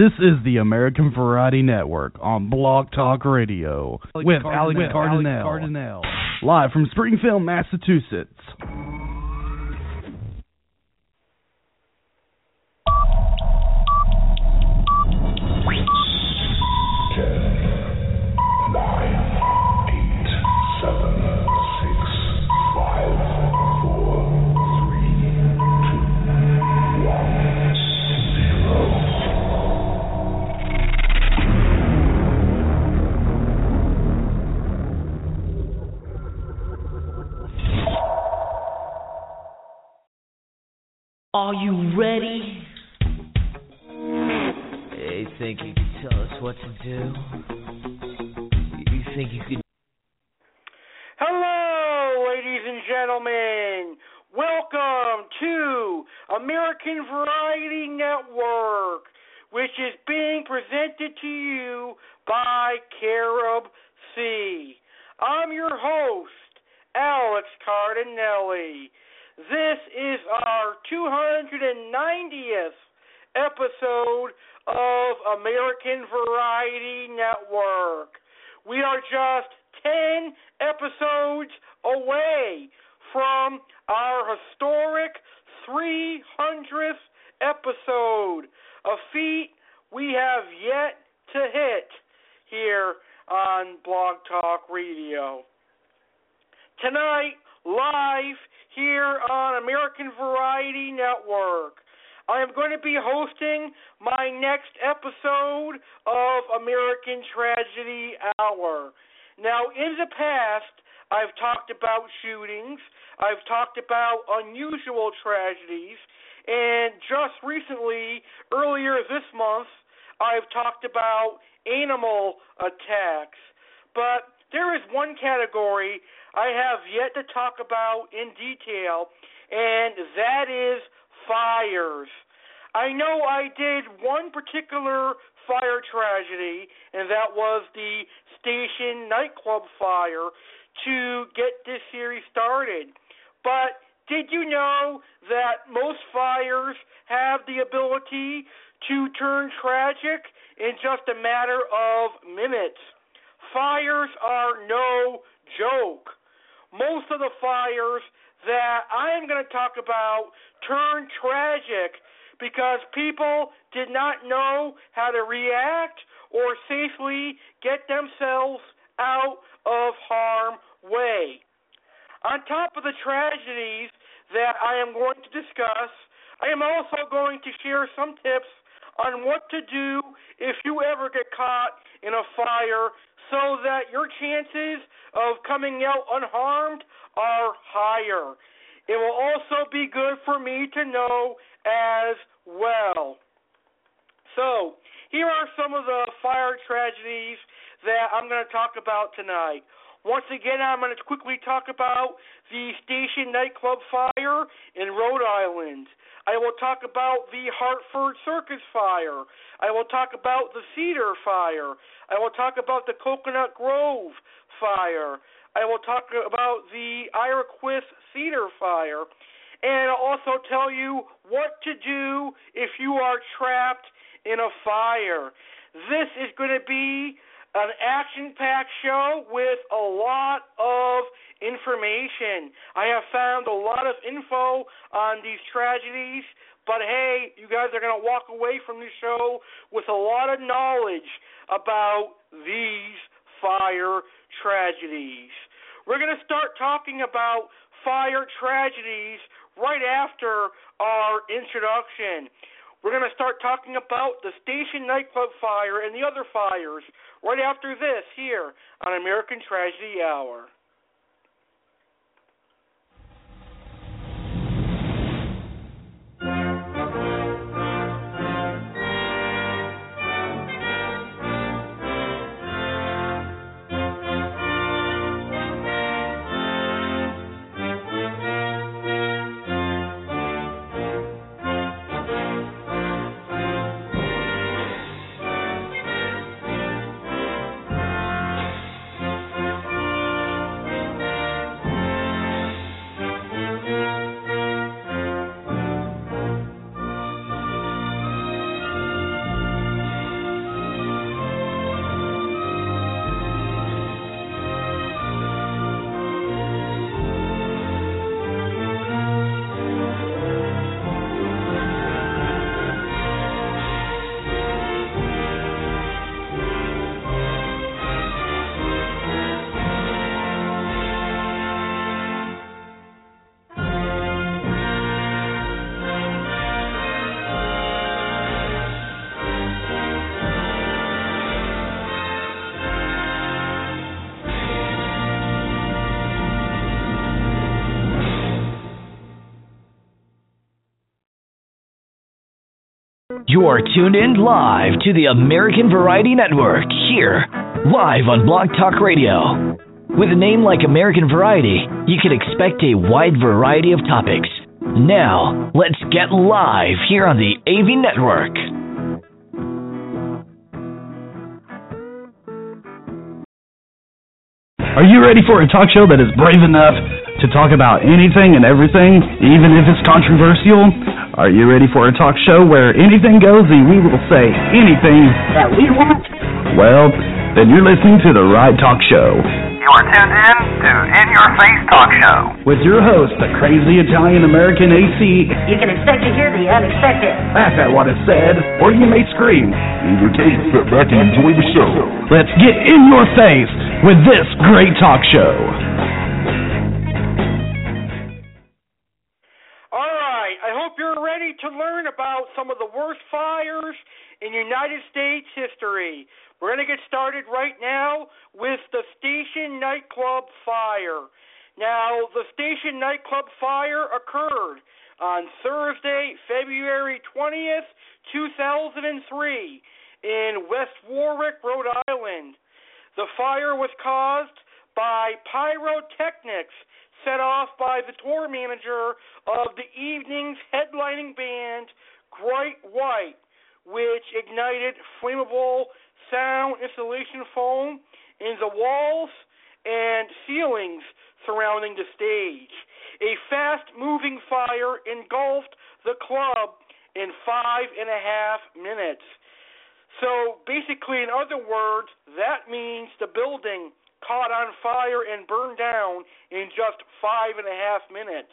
This is the American Variety Network on Blog Talk Radio with. Alex Alex Cardinale, Cardinale. live from Springfield, Massachusetts. Fires. I know I did one particular fire tragedy, and that was the station nightclub fire to get this series started. But did you know that most fires have the ability to turn tragic in just a matter of minutes? Fires are no joke. Most of the fires that I'm going to talk about turn tragic because people did not know how to react or safely get themselves out of harm way. On top of the tragedies that I am going to discuss, I am also going to share some tips on what to do if you ever get caught in a fire so that your chances of coming out unharmed are higher. It will also be good for me to know as well. So, here are some of the fire tragedies that I'm going to talk about tonight. Once again, I'm going to quickly talk about the station nightclub fire in Rhode Island. I will talk about the Hartford Circus fire. I will talk about the Cedar fire. I will talk about the Cocoanut Grove fire. I will talk about the Iroquois Theater fire. And I'll also tell you what to do if you are trapped in a fire. This is going to be an action packed show with a lot of information. I have found a lot of info on these tragedies, but hey, you guys are going to walk away from the show with a lot of knowledge about these fire tragedies. We're going to start talking about fire tragedies right after our introduction. We're going to start talking about the station nightclub fire and the other fires right after this here on American Tragedy Hour. You are tuned in live to the American Variety Network here, live on Blog Talk Radio. With a name like American Variety, you can expect a wide variety of topics. Now, let's get live here on the AV Network. Are you ready for a talk show that is brave enough to talk about anything and everything, even if it's controversial? Are you ready for a talk show where anything goes and we will say anything that we want? Well, then you're listening to the right talk show. You are tuned in to In Your Face Talk Show. With your host, the crazy Italian American AC. You can expect to hear the unexpected. Laugh at what is said, or you may scream. Either case, sit back and enjoy the show. Let's get in your face with this great talk show. Learn about some of the worst fires in United States history. We're going to get started right now with the Station Nightclub fire. Now, the Station Nightclub fire occurred on Thursday, February 20th, 2003, in West Warwick, Rhode Island. The fire was caused by pyrotechnics set off by the tour manager of the evening's headlining band, Great White, which ignited flammable sound insulation foam in the walls and ceilings surrounding the stage. A fast moving fire engulfed the club in five and a half minutes. So basically, in other words, that means the building caught on fire and burned down in just five and a half minutes.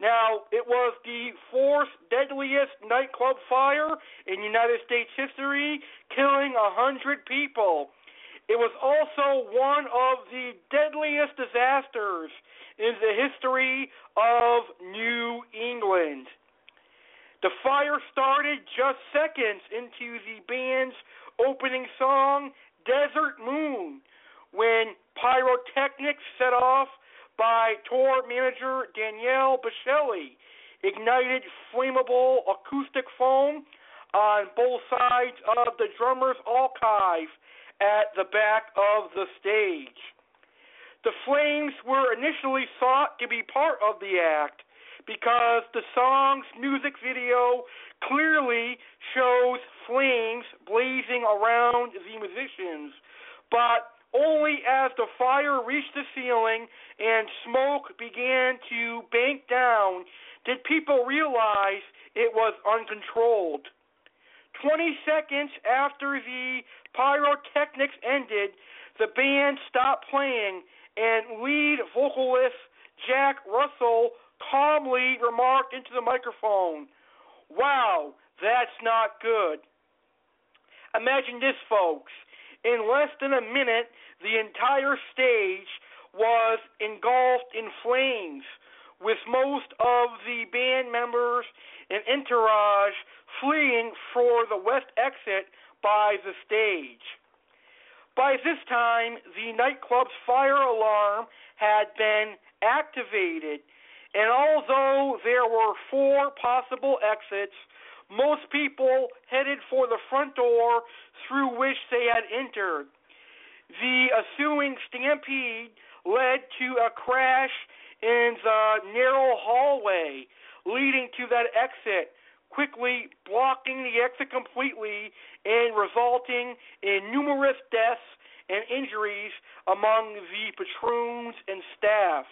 Now, it was the fourth deadliest nightclub fire in United States history, killing a hundred people. It was also one of the deadliest disasters in the history of New England. The fire started just seconds into the band's opening song, Desert Moon, when pyrotechnics set off by tour manager Daniel Biechele ignited flammable acoustic foam on both sides of the drummer's archive at the back of the stage. The flames were initially thought to be part of the act because the song's music video clearly shows flames blazing around the musicians, but only as the fire reached the ceiling and smoke began to bank down did people realize it was uncontrolled. 20 seconds after the pyrotechnics ended, the band stopped playing, and lead vocalist Jack Russell calmly remarked into the microphone, Wow, that's not good. Imagine this, folks. In less than a minute, the entire stage was engulfed in flames, with most of the band members and entourage fleeing for the west exit by the stage. By this time, the nightclub's fire alarm had been activated, and although there were four possible exits, most people headed for the front door through which they had entered. The ensuing stampede led to a crash in the narrow hallway leading to that exit, quickly blocking the exit completely and resulting in numerous deaths and injuries among the patroons and staff.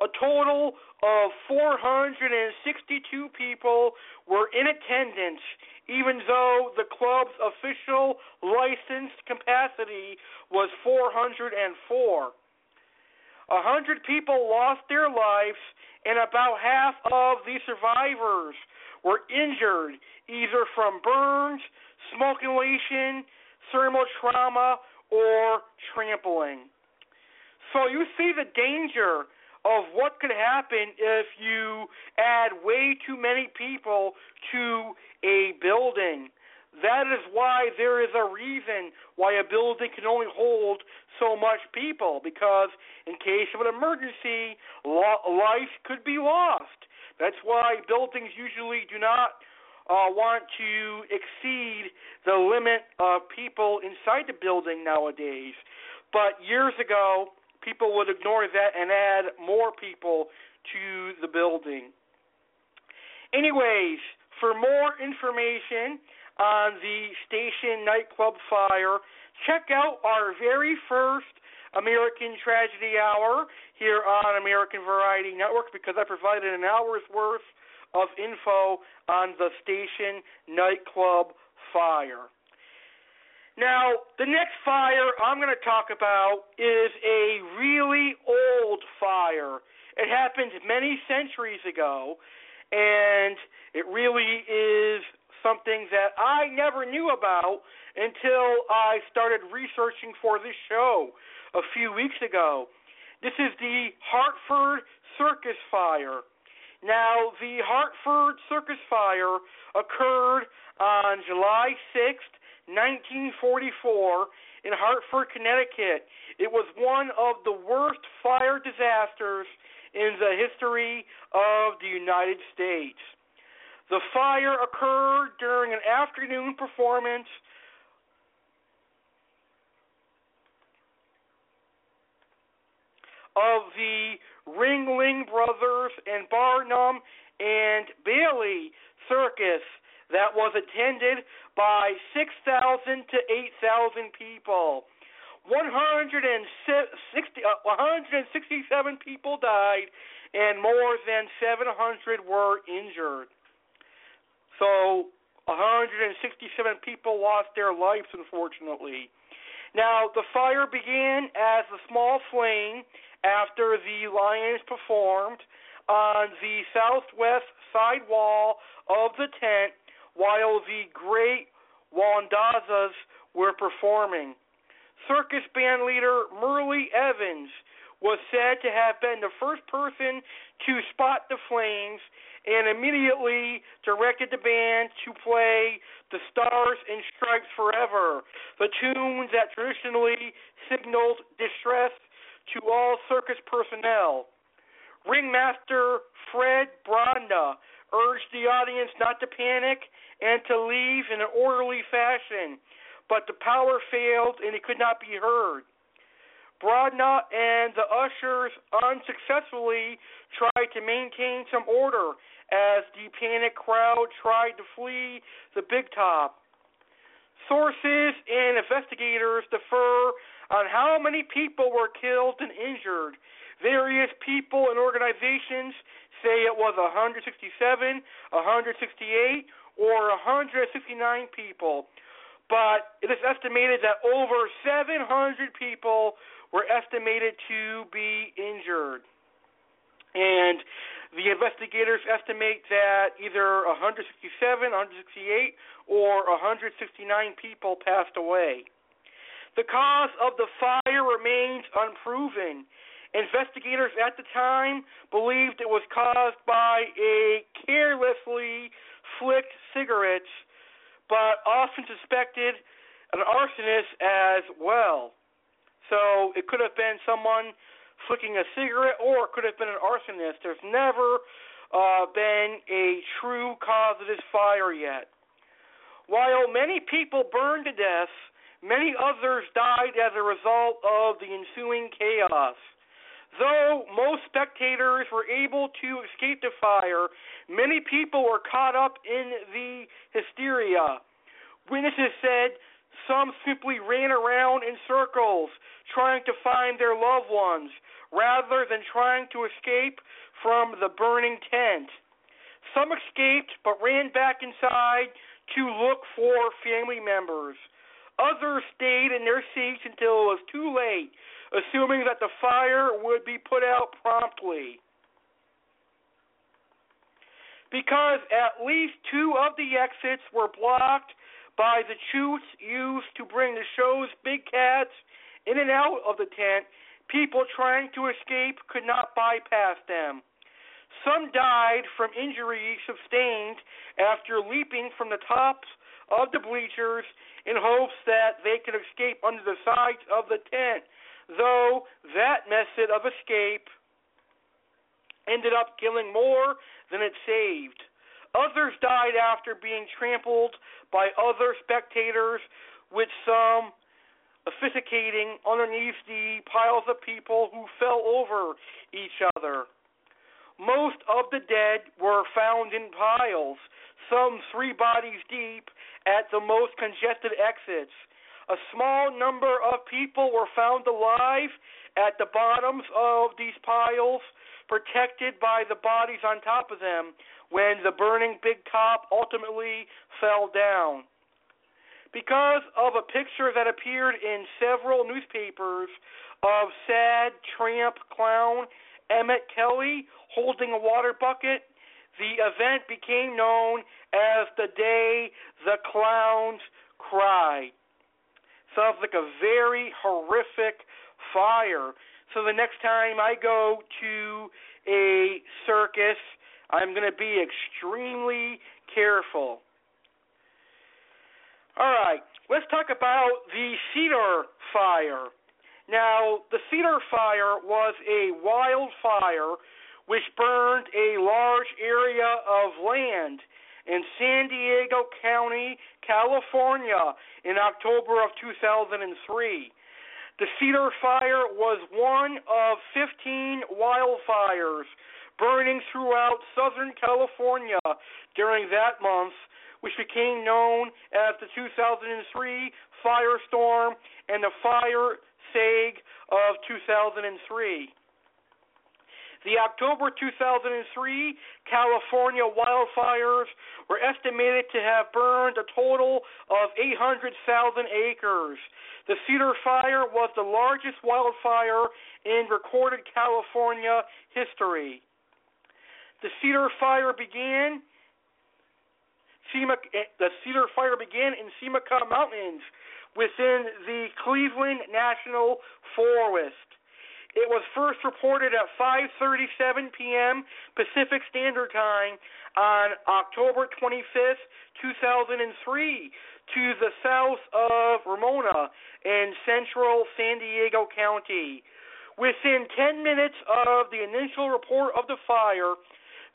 A total of 462 people were in attendance, even though the club's official licensed capacity was 404. A hundred people lost their lives, and about half of the survivors were injured either from burns, smoke inhalation, thermal trauma, or trampling. So you see the danger of what could happen if you add way too many people to a building. That is why there is a reason why a building can only hold so much people because in case of an emergency, life could be lost. That's why buildings usually do not uh, want to exceed the limit of people inside the building nowadays. But years ago, people would ignore that and add more people to the building. Anyways, for more information on the station nightclub fire, check out our very first American Tragedy Hour here on American Variety Network because I provided an hour's worth of info on the station nightclub fire. Now, the next fire I'm going to talk about is a really old fire. It happened many centuries ago, and it really is something that I never knew about until I started researching for this show a few weeks ago. This is the Hartford Circus Fire. Now, the Hartford Circus Fire occurred on July 6th, 1944, in Hartford, Connecticut. It was one of the worst fire disasters in the history of the United States. The fire occurred during an afternoon performance of the Ringling Brothers and Barnum and Bailey Circus that was attended by 6,000 to 8,000 people. 160, uh, 167 people died and more than 700 were injured. So 167 people lost their lives, unfortunately. Now, the fire began as a small flame after the Lions performed on the southwest side wall of the tent while the great Wallendas were performing. Circus band leader Merle Evans was said to have been the first person to spot the flames and immediately directed the band to play The Stars and Stripes Forever, the tune that traditionally signaled distress to all circus personnel. Ringmaster Fred Bradna urged the audience not to panic and to leave in an orderly fashion, but the power failed and it could not be heard. Bradna and the ushers unsuccessfully tried to maintain some order as the panicked crowd tried to flee the big top. Sources and investigators differ on how many people were killed and injured. Various people and organizations say it was 167, 168, or 169 people. But it is estimated that over 700 people were estimated to be injured. And the investigators estimate that either 167, 168, or 169 people passed away. The cause of the fire remains unproven. Investigators at the time believed it was caused by a carelessly flicked cigarette, but often suspected an arsonist as well. So it could have been someone flicking a cigarette, or it could have been an arsonist. There's never uh, been a true cause of this fire yet. While many people burned to death, Many others died as a result of the ensuing chaos. Though most spectators were able to escape the fire, many people were caught up in the hysteria. Witnesses said some simply ran around in circles trying to find their loved ones rather than trying to escape from the burning tent. Some escaped but ran back inside to look for family members. Others stayed in their seats until it was too late, assuming that the fire would be put out promptly. Because at least two of the exits were blocked by the chutes used to bring the show's big cats in and out of the tent, people trying to escape could not bypass them. Some died from injuries sustained after leaping from the tops of the bleachers in hopes that they could escape under the sides of the tent, though that method of escape ended up killing more than it saved. Others died after being trampled by other spectators, with some suffocating underneath the piles of people who fell over each other. Most of the dead were found in piles, some three bodies deep at the most congested exits. A small number of people were found alive at the bottoms of these piles, protected by the bodies on top of them when the burning big top ultimately fell down because of a picture that appeared in several newspapers of sad tramp clown Emmett Kelly holding a water bucket, the event became known as the day the clowns cried. Sounds like a very horrific fire. So the next time I go to a circus, I'm going to be extremely careful. All right, let's talk about the Cedar Fire. Now, the Cedar Fire was a wildfire which burned a large area of land in San Diego County, California, in October of 2003. The Cedar Fire was one of 15 wildfires burning throughout Southern California during that month which became known as the 2003 firestorm and the fire siege of 2003. The October 2003 California wildfires were estimated to have burned a total of 800,000 acres. The Cedar Fire was the largest wildfire in recorded California history. The Cedar Fire began the Cedar Fire began in Seneca Mountains within the Cleveland National Forest. It was first reported at 5:37 p.m. Pacific Standard Time on October 25th, 2003, to the south of Ramona in central San Diego County. Within 10 minutes of the initial report of the fire,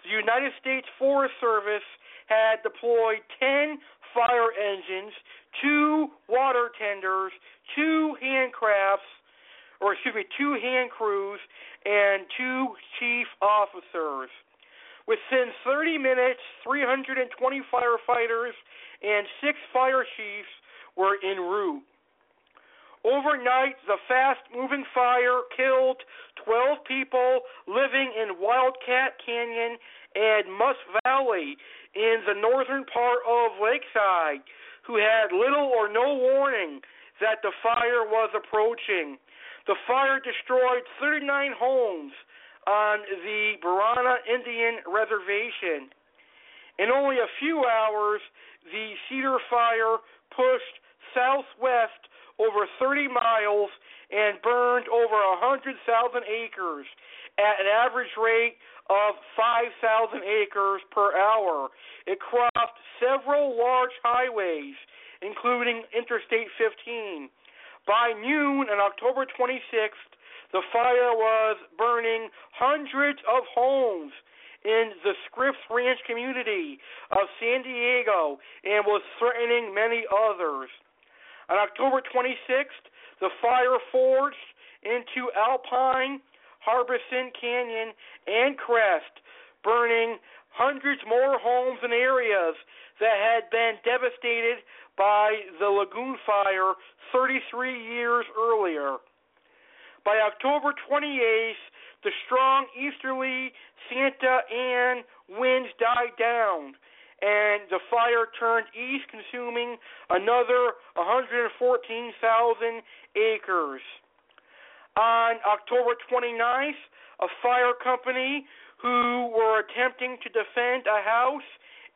the United States Forest Service had deployed 10 fire engines, two water tenders, two handcrafts, or excuse me, two hand crews, and two chief officers. Within 30 minutes, 320 firefighters and six fire chiefs were en route. Overnight, the fast moving fire killed 12 people living in Wildcat Canyon and Muth Valley in the northern part of Lakeside who had little or no warning that the fire was approaching. The fire destroyed 39 homes on the Barona Indian Reservation. In only a few hours, the Cedar Fire pushed southwest over 30 miles and burned over 100,000 acres at an average rate of 5,000 acres per hour. It crossed several large highways, including Interstate 15. By noon on October 26th, the fire was burning hundreds of homes in the Scripps Ranch community of San Diego and was threatening many others. On October 26th, the fire forged into Alpine Harbison Canyon, and Crest, burning hundreds more homes and areas that had been devastated by the Laguna fire 33 years earlier. By October 28th, the strong easterly Santa Ana winds died down, and the fire turned east, consuming another 114,000 acres. On October 29th, a fire company who were attempting to defend a house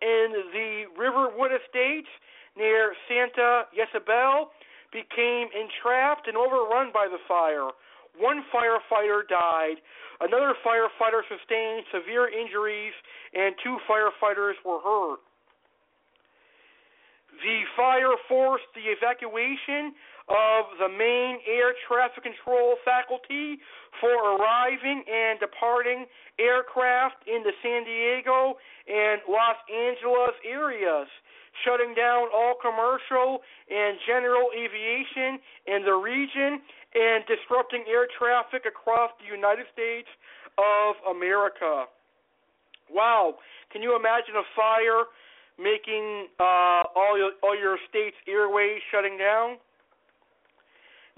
in the Riverwood Estates near Santa Ysabel became entrapped and overrun by the fire. One firefighter died, another firefighter sustained severe injuries, and two firefighters were hurt. The fire forced the evacuation of the main Air Traffic Control faculty for arriving and departing aircraft in the San Diego and Los Angeles areas, shutting down all commercial and general aviation in the region and disrupting air traffic across the United States of America. Wow, can you imagine a fire making uh, all your all your state's airways shutting down?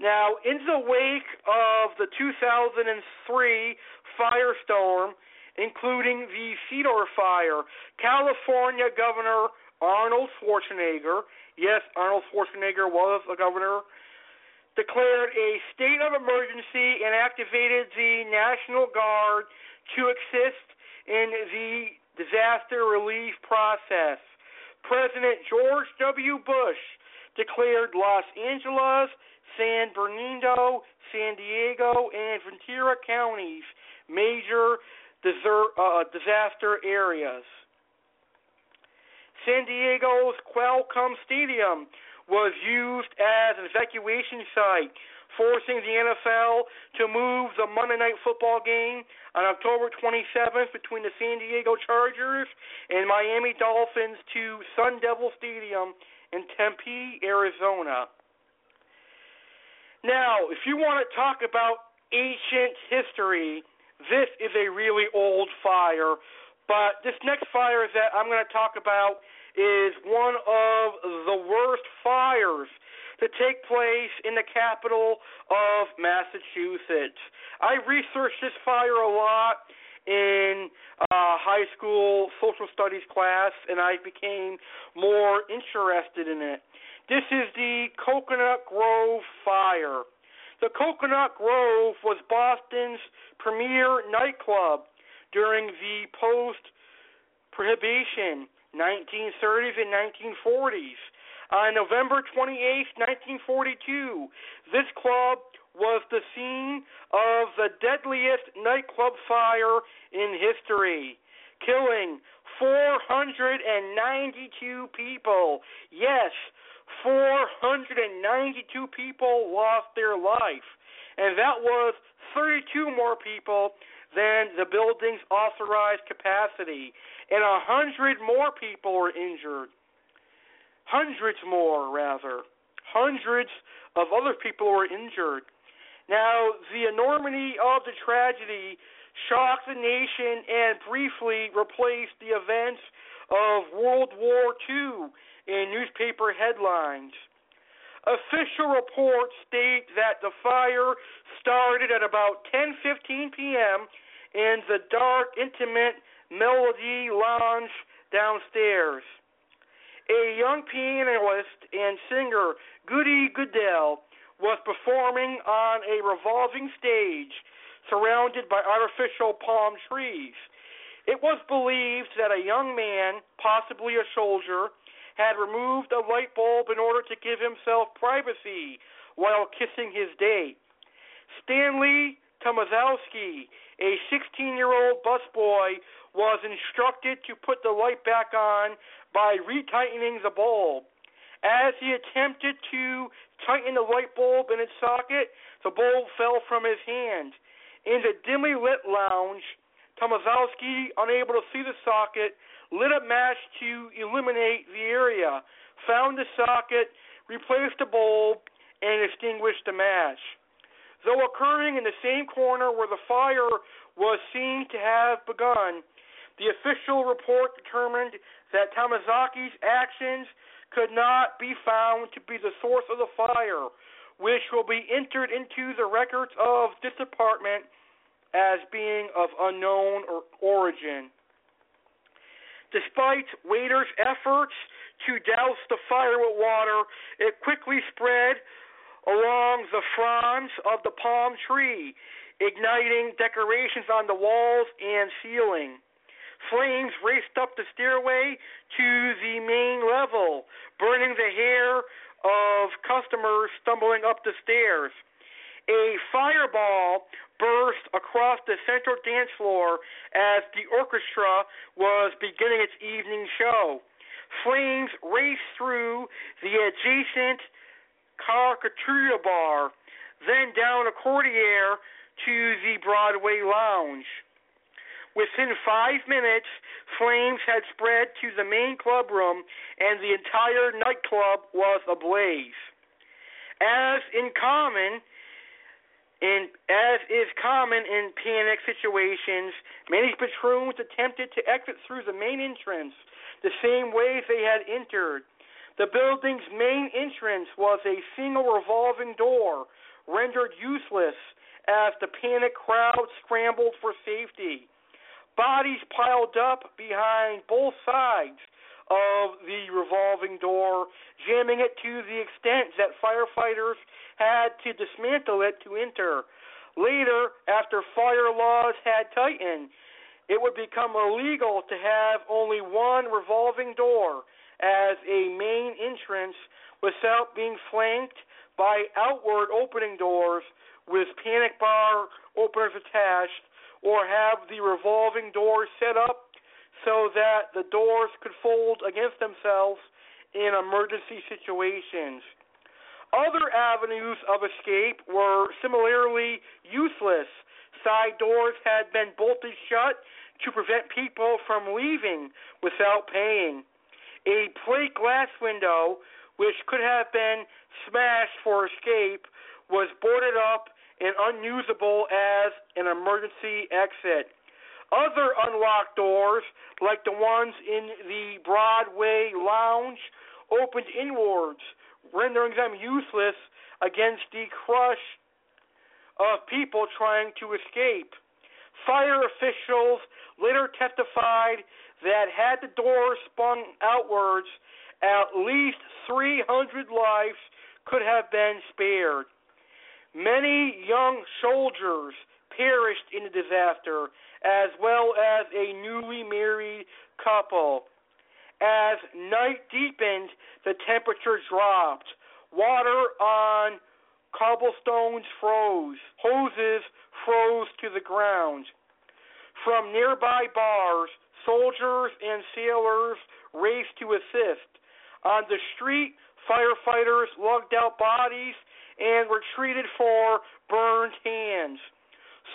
Now, in the wake of the 2003 firestorm, including the Cedar Fire, California Governor Arnold Schwarzenegger, yes, Arnold Schwarzenegger was a governor, declared a state of emergency and activated the National Guard to assist in the disaster relief process. President George W. Bush declared Los Angeles, San Bernardino, San Diego, and Ventura counties major desert, uh, disaster areas. San Diego's Qualcomm Stadium was used as an evacuation site, forcing the NFL to move the Monday Night Football game on October 27th between the San Diego Chargers and Miami Dolphins to Sun Devil Stadium in Tempe, Arizona. Now, if you want to talk about ancient history, this is a really old fire. But this next fire that I'm going to talk about is one of the worst fires to take place in the capital of Massachusetts. I researched this fire a lot in uh, high school social studies class, and I became more interested in it. This is the Cocoanut Grove Fire. The Cocoanut Grove was Boston's premier nightclub during the post prohibition 1930s and 1940s. On November 28, 1942, this club was the scene of the deadliest nightclub fire in history, killing 492 people. Yes, 492 people lost their life, and that was 32 more people than the building's authorized capacity, and a hundred more people were injured. Hundreds more, rather. Hundreds of other people were injured. Now, the enormity of the tragedy shocked the nation and briefly replaced the events of World War II in newspaper headlines. Official reports state that the fire started at about 10:15 p.m. in the dark, intimate Melody Lounge downstairs. A young pianist and singer, Goody Goodell, was performing on a revolving stage surrounded by artificial palm trees. It was believed that a young man, possibly a soldier, had removed a light bulb in order to give himself privacy while kissing his date. Stanley Tomaszewski, a 16 year old busboy, was instructed to put the light back on by retightening the bulb. As he attempted to tighten the light bulb in its socket, the bulb fell from his hand. In the dimly lit lounge, Tomaszewski, unable to see the socket, lit a match to illuminate the area, found the socket, replaced the bulb, and extinguished the match. Though occurring in the same corner where the fire was seen to have begun, the official report determined that Tomaszewski's actions could not be found to be the source of the fire, which will be entered into the records of this department as being of unknown or origin. Despite waiters' efforts to douse the fire with water, it quickly spread along the fronds of the palm tree, igniting decorations on the walls and ceiling. Flames raced up the stairway to the main level, burning the hair of customers stumbling up the stairs. A fireball burst across the central dance floor as the orchestra was beginning its evening show. Flames raced through the adjacent Caricatura Bar, then down a courtier to the Broadway Lounge. Within five minutes, flames had spread to the main club room, and the entire nightclub was ablaze. As in common, in, as is common in panic situations, many patroons attempted to exit through the main entrance the same way they had entered. The building's main entrance was a single revolving door, rendered useless as the panicked crowd scrambled for safety. Bodies piled up behind both sides of the revolving door, jamming it to the extent that firefighters had to dismantle it to enter. Later, after fire laws had tightened, it would become illegal to have only one revolving door as a main entrance without being flanked by outward opening doors with panic bar openers attached or have the revolving doors set up so that the doors could fold against themselves in emergency situations. Other avenues of escape were similarly useless. Side doors had been bolted shut to prevent people from leaving without paying. A plate glass window, which could have been smashed for escape, was boarded up and unusable as an emergency exit. Other unlocked doors, like the ones in the Broadway lounge, opened inwards rendering them useless against the crush of people trying to escape. Fire officials later testified that had the doors spun outwards, at least 300 lives could have been spared. Many young soldiers perished in the disaster, as well as a newly married couple. As night deepened, the temperature dropped. Water on cobblestones froze. Hoses froze to the ground. From nearby bars, soldiers and sailors raced to assist. On the street, firefighters lugged out bodies and were treated for burned hands.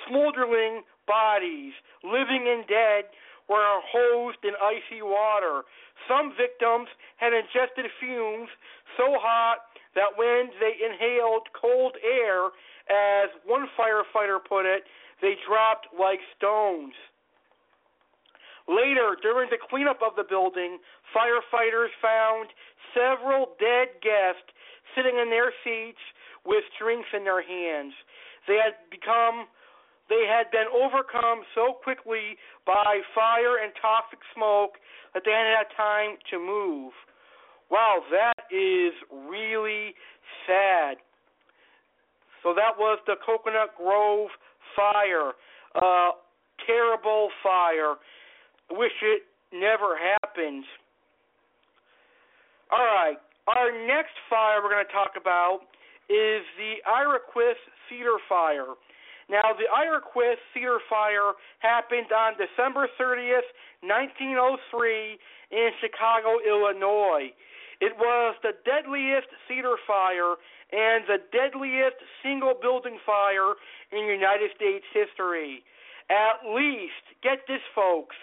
Smoldering bodies, living and dead, were hosed in icy water. Some victims had ingested fumes so hot that when they inhaled cold air, as one firefighter put it, they dropped like stones. Later, during the cleanup of the building, firefighters found several dead guests sitting in their seats with drinks in their hands. They had become they had been overcome so quickly by fire and toxic smoke that they hadn't had time to move. Wow, that is really sad. So that was the Cocoanut Grove fire. Uh, terrible fire. Wish it never happened. All right. Our next fire we're going to talk about is the Iroquois Theater Fire. Now, the Iroquois Theater Fire happened on December 30th, 1903, in Chicago, Illinois. It was the deadliest theater fire and the deadliest single building fire in United States history. At least, get this, folks,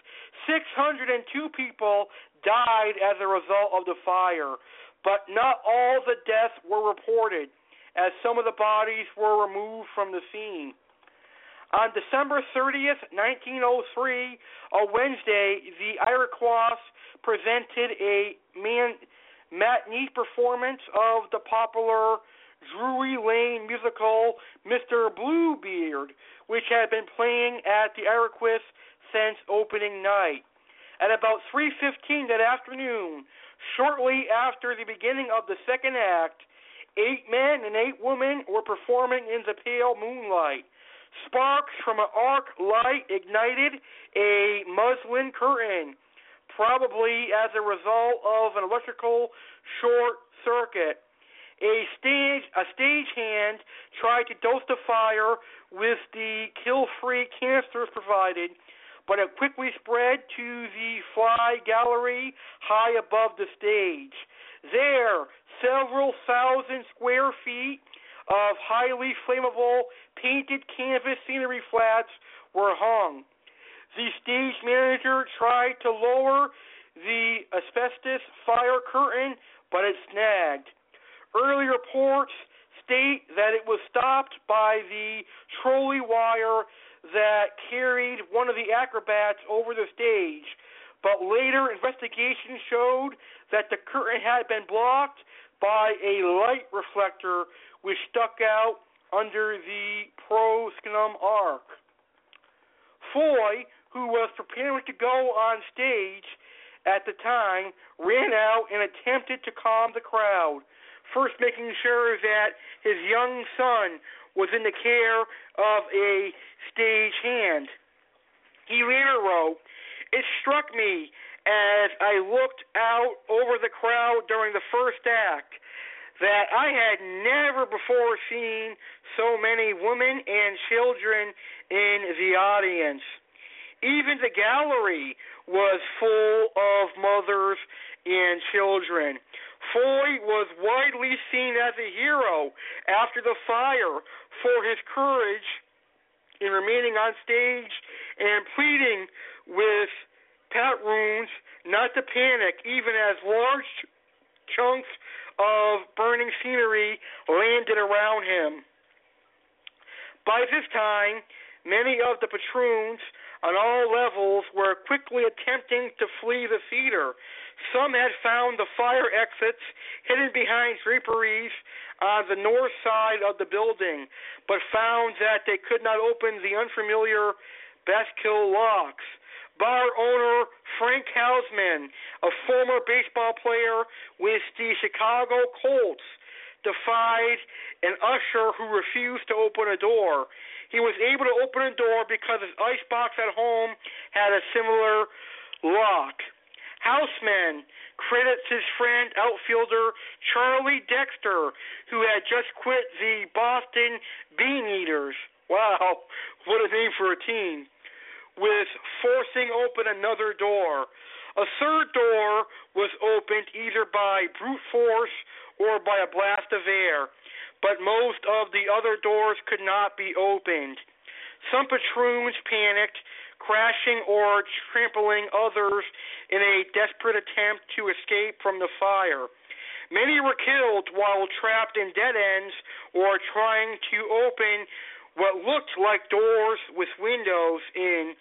602 people died as a result of the fire, but not all the deaths were reported, as some of the bodies were removed from the scene. On December 30th, 1903, a Wednesday, the Iroquois presented a man, matinee performance of the popular Drury Lane musical Mr. Bluebeard, which had been playing at the Iroquois since opening night. At about 3:15 that afternoon, shortly after the beginning of the second act, eight men and eight women were performing in the pale moonlight. Sparks from an arc light ignited a muslin curtain, probably as a result of an electrical short circuit. A stage a stagehand tried to dose the fire with the Kilfyre canisters provided, but it quickly spread to the fly gallery high above the stage. There, several thousand square feet of highly flammable painted canvas scenery flats were hung. The stage manager tried to lower the asbestos fire curtain, but it snagged. Early reports state that it was stopped by the trolley wire that carried one of the acrobats over the stage, but later investigation showed that the curtain had been blocked by a light reflector which stuck out under the proscenium arc. Foy, who was preparing to go on stage at the time, ran out and attempted to calm the crowd, first making sure that his young son was in the care of a stage hand. He later wrote, It struck me as I looked out over the crowd during the first act that I had never before seen so many women and children in the audience. Even the gallery was full of mothers and children. Foy was widely seen as a hero after the fire for his courage in remaining on stage and pleading with patrons not to panic, even as large chunks of burning scenery landed around him. By this time, many of the patroons on all levels were quickly attempting to flee the theater. Some had found the fire exits hidden behind draperies on the north side of the building, but found that they could not open the unfamiliar bascule locks. Bar owner Frank Houseman, a former baseball player with the Chicago Colts, defied an usher who refused to open a door. He was able to open a door because his icebox at home had a similar lock. Houseman credits his friend outfielder Charlie Dexter, who had just quit the Boston Bean Eaters. Wow, what a name for a team with forcing open another door. A third door was opened either by brute force or by a blast of air, but most of the other doors could not be opened. Some patroons panicked, crashing or trampling others in a desperate attempt to escape from the fire. Many were killed while trapped in dead ends or trying to open what looked like doors with windows in,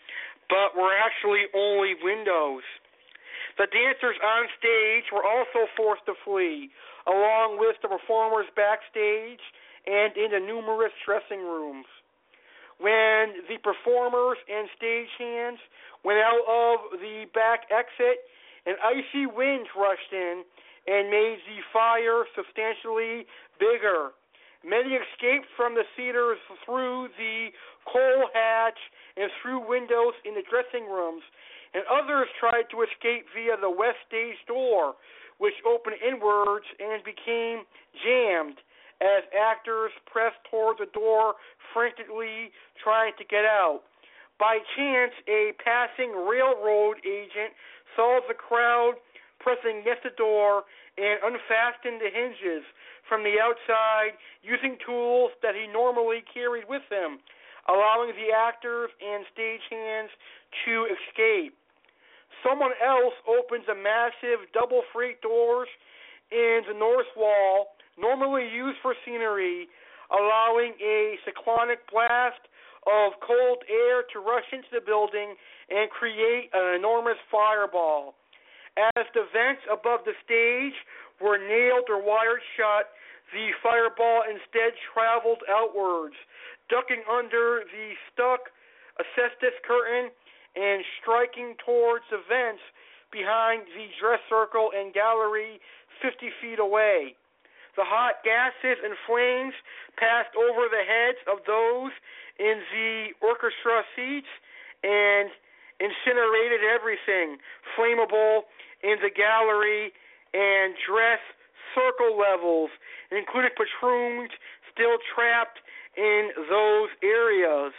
but were actually only windows. The dancers on stage were also forced to flee, along with the performers backstage and in the numerous dressing rooms. When the performers and stagehands went out of the back exit, an icy wind rushed in and made the fire substantially bigger. Many escaped from the theaters through the coal hatch and through windows in the dressing rooms, and others tried to escape via the west stage door, which opened inwards and became jammed as actors pressed toward the door, frantically trying to get out. By chance, a passing railroad agent saw the crowd pressing against the door and unfastened the hinges from the outside using tools that he normally carried with him, allowing the actors and stagehands to escape. Someone else opens a massive double freight doors in the north wall, normally used for scenery, allowing a cyclonic blast of cold air to rush into the building and create an enormous fireball. As the vents above the stage were nailed or wired shut, the fireball instead traveled outwards, ducking under the stuck asbestos curtain and striking towards the vents behind the dress circle and gallery 50 feet away. The hot gases and flames passed over the heads of those in the orchestra seats and incinerated everything flammable in the gallery and dress circle levels, including patroons still trapped in those areas.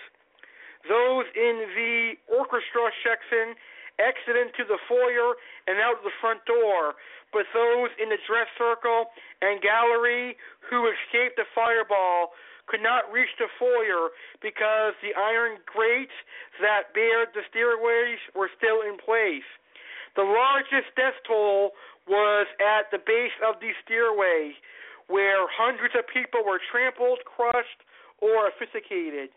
Those in the orchestra section exit into the foyer and out the front door, but those in the dress circle and gallery who escaped the fireball could not reach the foyer because the iron grates that bared the stairways were still in place. The largest death toll was at the base of the stairway, where hundreds of people were trampled, crushed, or asphyxiated.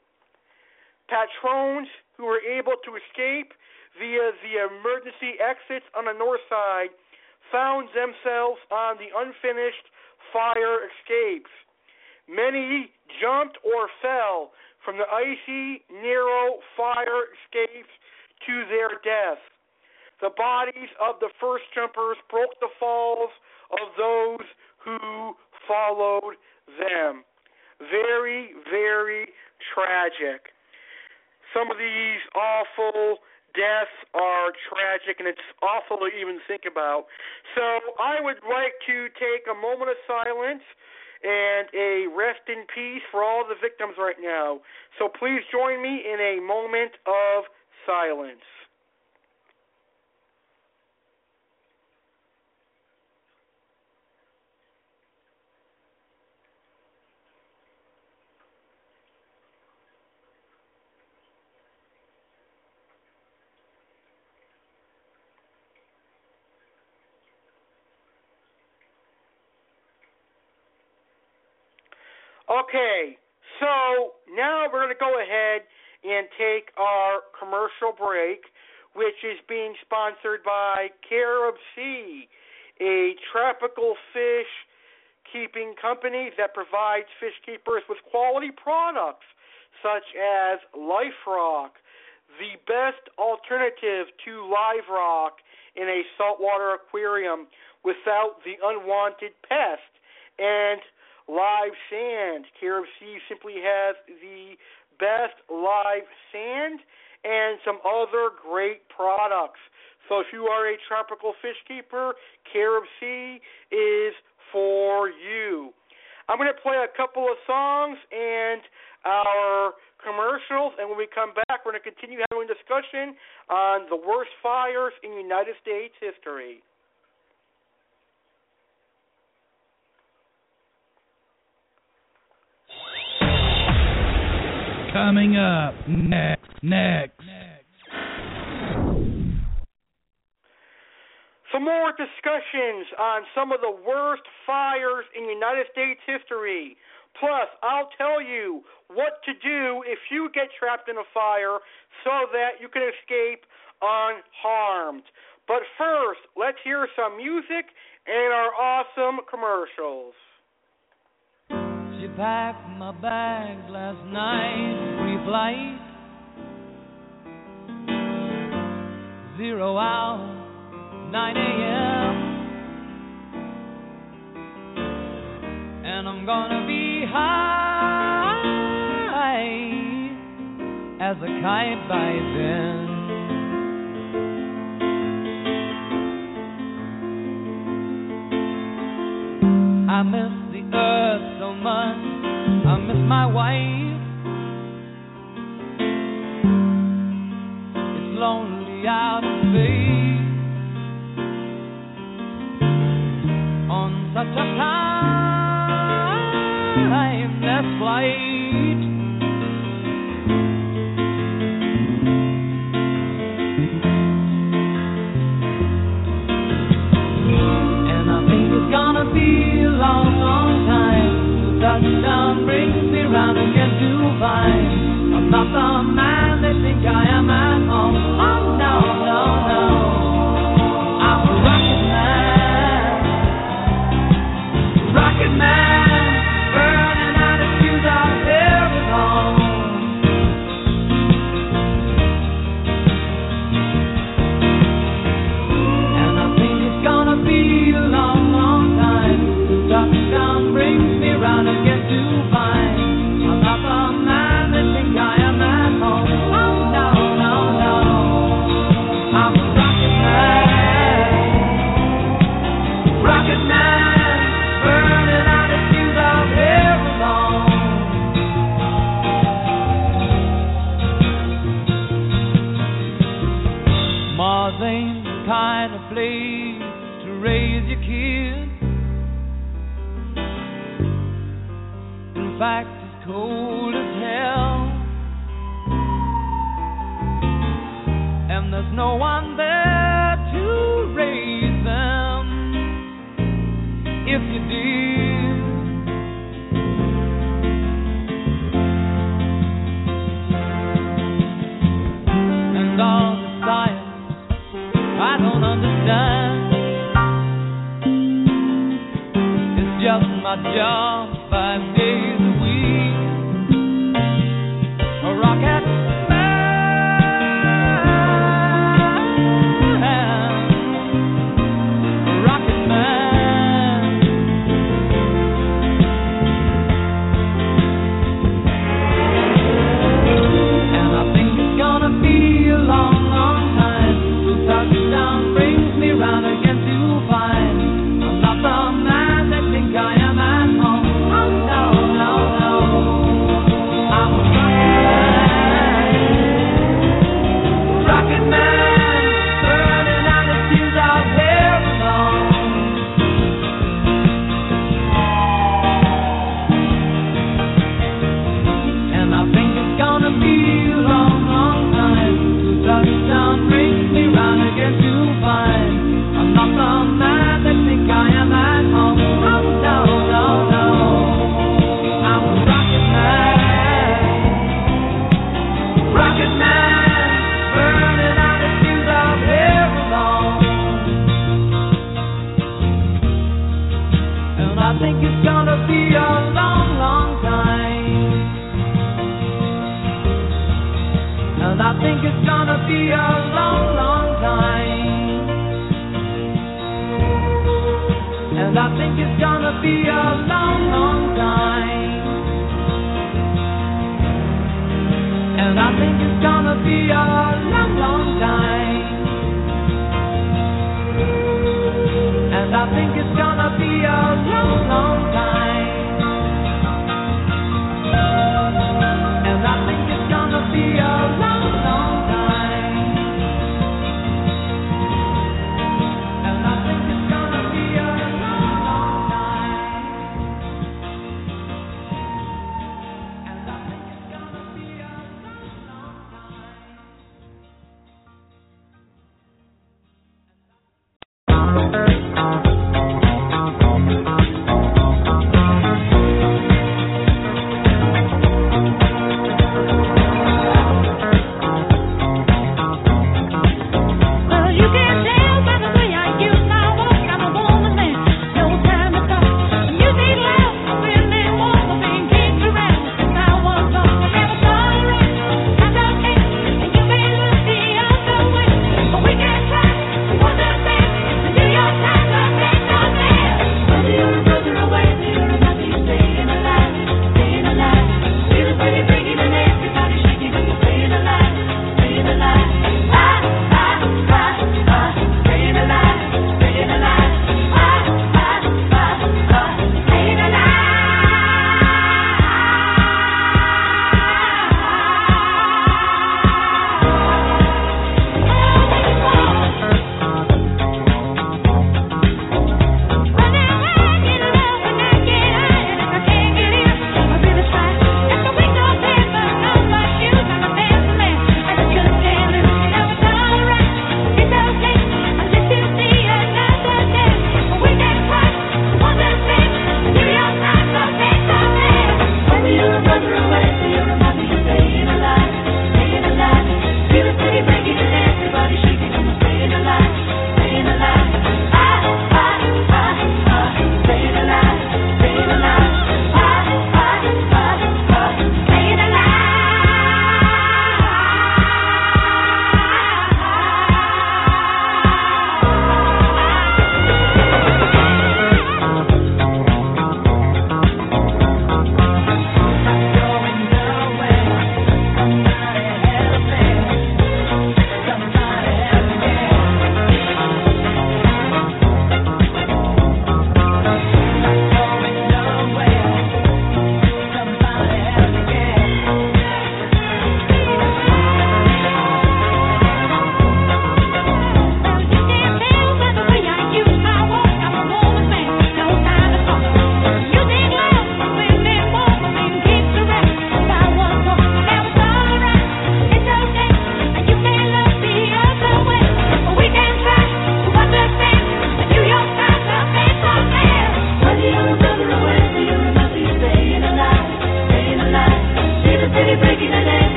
Patrons who were able to escape via the emergency exits on the north side found themselves on the unfinished fire escapes. Many jumped or fell from the icy, narrow fire escapes to their death. The bodies of the first jumpers broke the falls of those who followed them. Very, very tragic. Some of these awful deaths are tragic and it's awful to even think about. So I would like to take a moment of silence and a rest in peace for all the victims right now. So please join me in a moment of silence. Okay, so now we're going to go ahead and take our commercial break, which is being sponsored by Carib Sea, a tropical fish keeping company that provides fish keepers with quality products such as Life Rock, the best alternative to live rock in a saltwater aquarium without the unwanted pest, and live sand. Sea simply has the best live sand and some other great products. So if you are a tropical fish keeper, Sea is for you. I'm going to play a couple of songs and our commercials, and when we come back, we're going to continue having a discussion on the worst fires in United States history. Coming up next, next. Some more discussions on some of the worst fires in United States history. Plus, I'll tell you what to do if you get trapped in a fire so that you can escape unharmed. But first, let's hear some music and our awesome commercials. Packed my bags last night, pre-flight. Zero hour, 9 a.m. And I'm gonna be high as a kite by then. I miss earth so much. I miss my wife. It's lonely out in space on such a timeless flight. Touchdown brings me round again to find I'm not the man they think I am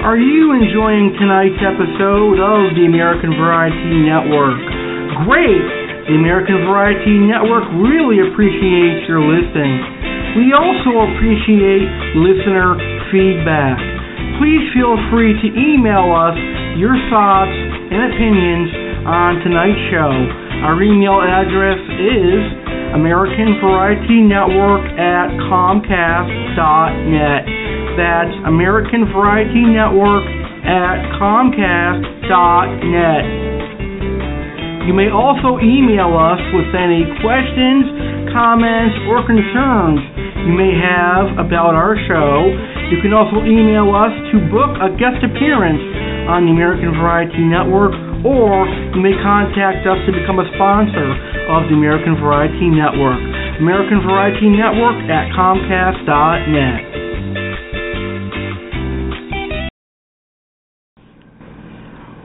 Are you enjoying tonight's episode of the American Variety Network? Great! The American Variety Network really appreciates your listening. We also appreciate listener feedback. Please feel free to email us your thoughts and opinions on tonight's show. Our email address is American Variety Network at Comcast.net. That's American Variety Network at Comcast.net. You may also email us with any questions, comments, or concerns you may have about our show. You can also email us to book a guest appearance on the American Variety Network, or you may contact us to become a sponsor of the American Variety Network. American Variety Network at Comcast.net.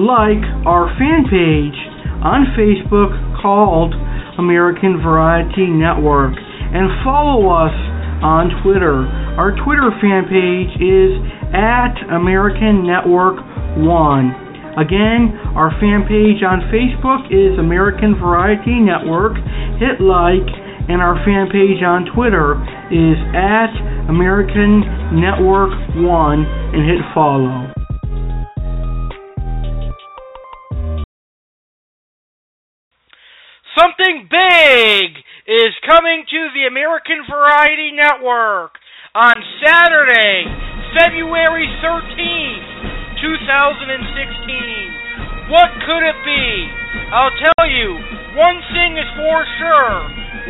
like our fan page on Facebook called American Variety Network and follow us on Twitter. Our Twitter fan page is at American Network 1. Again, our fan page on Facebook is American Variety Network. Hit like, and our fan page on Twitter is at American Network 1 and hit follow. Something big is coming to the American Variety Network on Saturday, February 13th, 2016. What could it be? I'll tell you, one thing is for sure.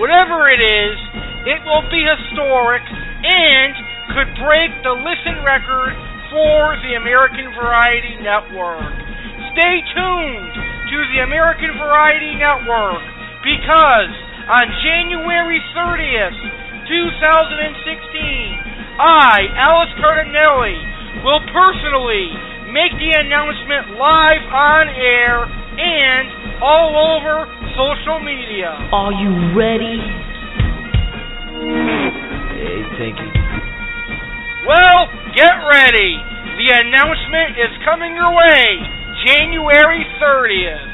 Whatever it is, it will be historic and could break the listen record for the American Variety Network. Stay tuned to the American Variety Network because on January 30th, 2016, I, Alex Cardinelli, will personally make the announcement live on air and all over social media. Are you ready? Hey, thank you. Well, get ready. The announcement is coming your way January 30th.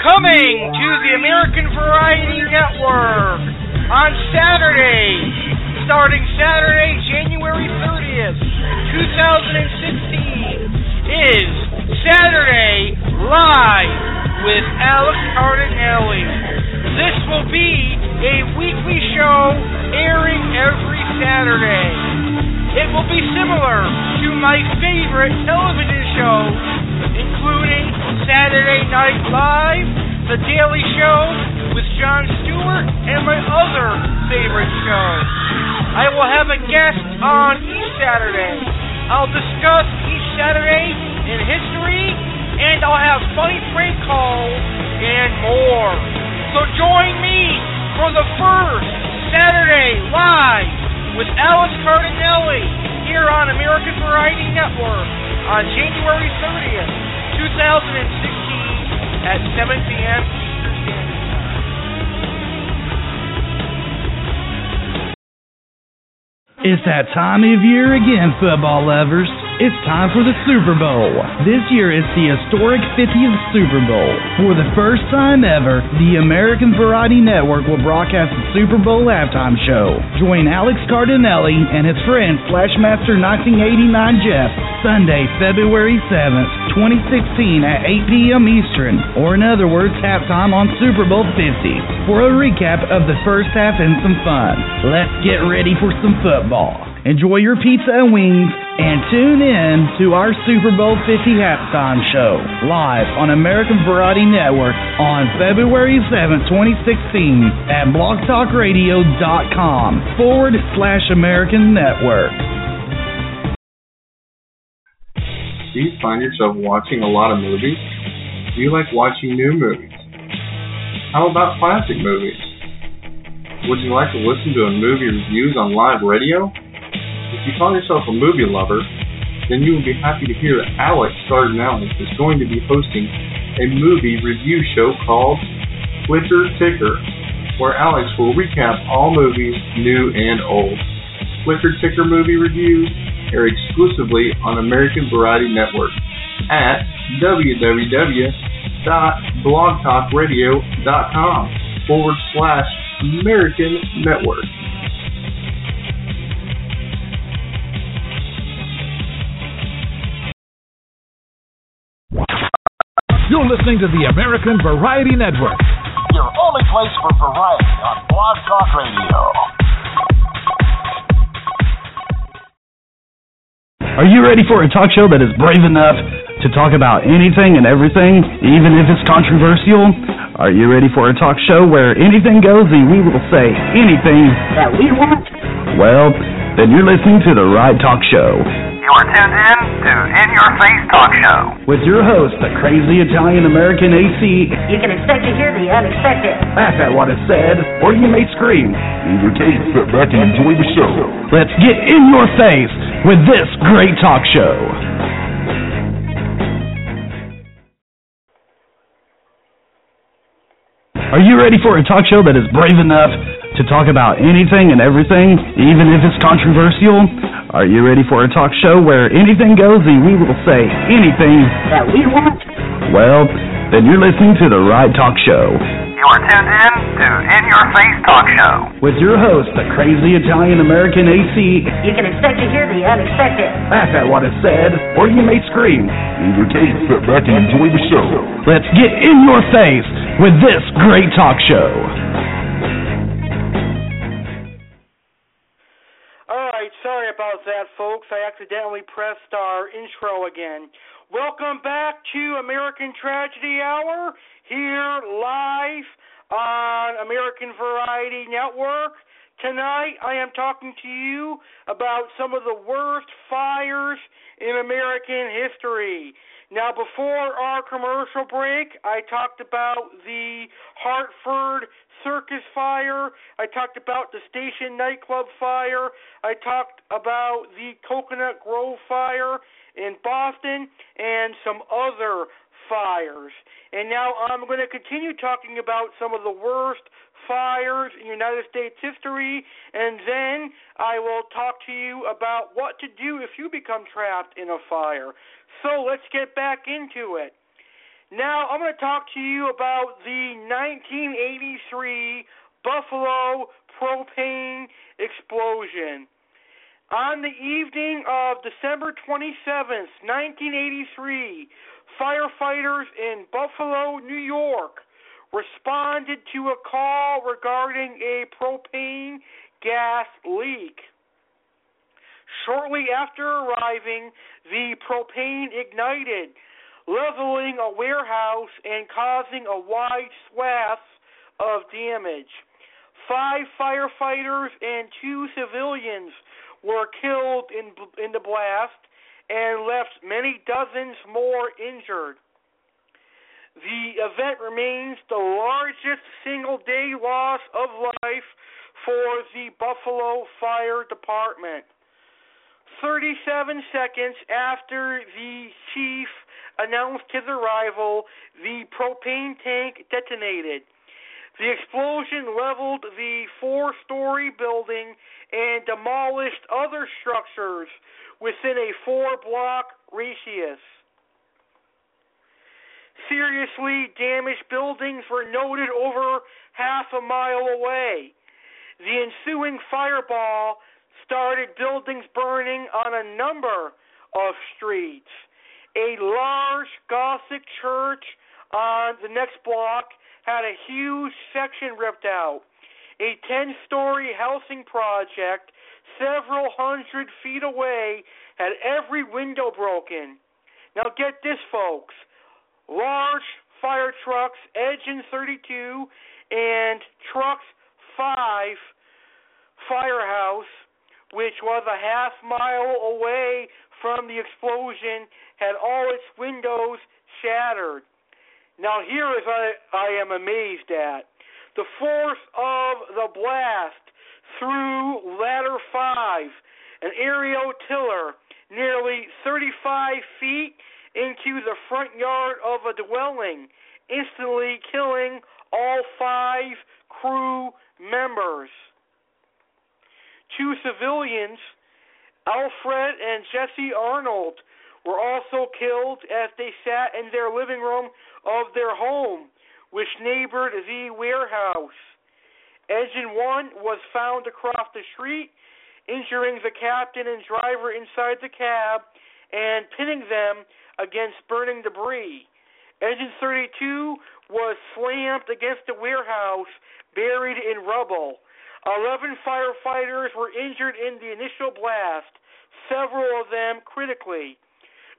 Coming to the American Variety Network on Saturday, starting Saturday, January 30th, 2016, is Saturday Live with Alex Cardinelli. This will be a weekly show airing every Saturday. It will be similar to my favorite television show, including Saturday Night Live, The Daily Show with Jon Stewart, and my other favorite show. I will have a guest on each Saturday. I'll discuss each Saturday in history, and I'll have funny prank calls and more. So join me for the first Saturday Live with Alex Cardinelli here on American Variety Network on January 30th, 2016 at 7 p.m. It's that time of year again, football lovers. It's time for the Super Bowl. This year it's the historic 50th Super Bowl. For the first time ever, the American Variety Network will broadcast the Super Bowl halftime show. Join Alex Cardinelli and his friend Flashmaster 1989 Jeff Sunday, February 7th, 2016 at 8 p.m. Eastern, or in other words, halftime on Super Bowl 50 for a recap of the first half and some fun. Let's get ready for some football. Enjoy your pizza and wings and tune in to our Super Bowl 50 halftime show live on American Variety Network on February 7, 2016 at blogtalkradio.com forward slash American Network. Do you find yourself watching a lot of movies? Do you like watching new movies? How about classic movies? Would you like to listen to a movie reviews on live radio? If you call yourself a movie lover, then you will be happy to hear that Alex Cardinale is going to be hosting a movie review show called Flicker Ticker, where Alex will recap all movies, new and old. Flicker Ticker movie reviews air exclusively on American Variety Network at www.blogtalkradio.com forward slash American Network. You're listening to the American Variety Network. Your only place for variety on Blog Talk Radio. Are you ready for a talk show that is brave enough to talk about anything and everything, even if it's controversial? Are you ready for a talk show where anything goes and we will say anything that we want? Well, then you're listening to the right talk show. You are tuned in to In Your Face Talk Show. With your host, the crazy Italian American AC. You can expect to hear the unexpected. Laugh at what is said, or you may scream. In your case, sit back and enjoy the show. Let's get in your face with this great talk show. Are you ready for a talk show that is brave enough to talk about anything and everything, even if it's controversial? Are you ready for a talk show where anything goes and we will say anything that we want? Well, then you're listening to the right talk show. You are tuned in to In Your Face Talk Show. With your host, the crazy Italian American AC. You can expect to hear the unexpected. Laugh at what is said, or you may scream. In your case, sit back and enjoy the show. Let's get in your face with this great talk show. That, folks. I accidentally pressed our intro again. Welcome back to American Tragedy Hour, here live on American Variety Network. Tonight, I am talking to you about some of the worst fires in American history. Now, before our commercial break, I talked about the Hartford Circus fire. I talked about the Station nightclub fire. I talked about the Cocoanut Grove fire in Boston and some other fires. And now I'm going to continue talking about some of the worst fires in United States history, and then I will talk to you about what to do if you become trapped in a fire. So let's get back into it. Now I'm going to talk to you about the 1983 Buffalo propane explosion. On the evening of December 27th, 1983, firefighters in Buffalo, New York, responded to a call regarding a propane gas leak. Shortly after arriving, the propane ignited, leveling a warehouse and causing a wide swath of damage. Five firefighters and two civilians were killed in in the blast and left many dozens more injured. The event remains the largest single day loss of life for the Buffalo Fire Department. 37 seconds after the chief announced his arrival, the propane tank detonated. The explosion leveled the four story building and demolished other structures within a four block radius. Seriously damaged buildings were noted over half a mile away. The ensuing fireball started buildings burning on a number of streets. A large Gothic church on the next block had a huge section ripped out. a 10 story housing project several hundred feet away had every window broken. Now, get this, folks large fire trucks, Engine 32, and Trucks 5 Firehouse, which was a half mile away from the explosion, had all its windows shattered. Now, here is I, I am amazed at the force of the blast threw ladder 5, an aerial tiller, nearly 35 feet into the front yard of a dwelling, instantly killing all five crew members. Two civilians, Alfred and Jesse Arnold, were also killed as they sat in their living room of their home, which neighbored the warehouse. Engine 1 was found across the street, injuring the captain and driver inside the cab and pinning them against burning debris. Engine 32 was slammed against the warehouse buried in rubble. Eleven firefighters were injured in the initial blast, several of them critically.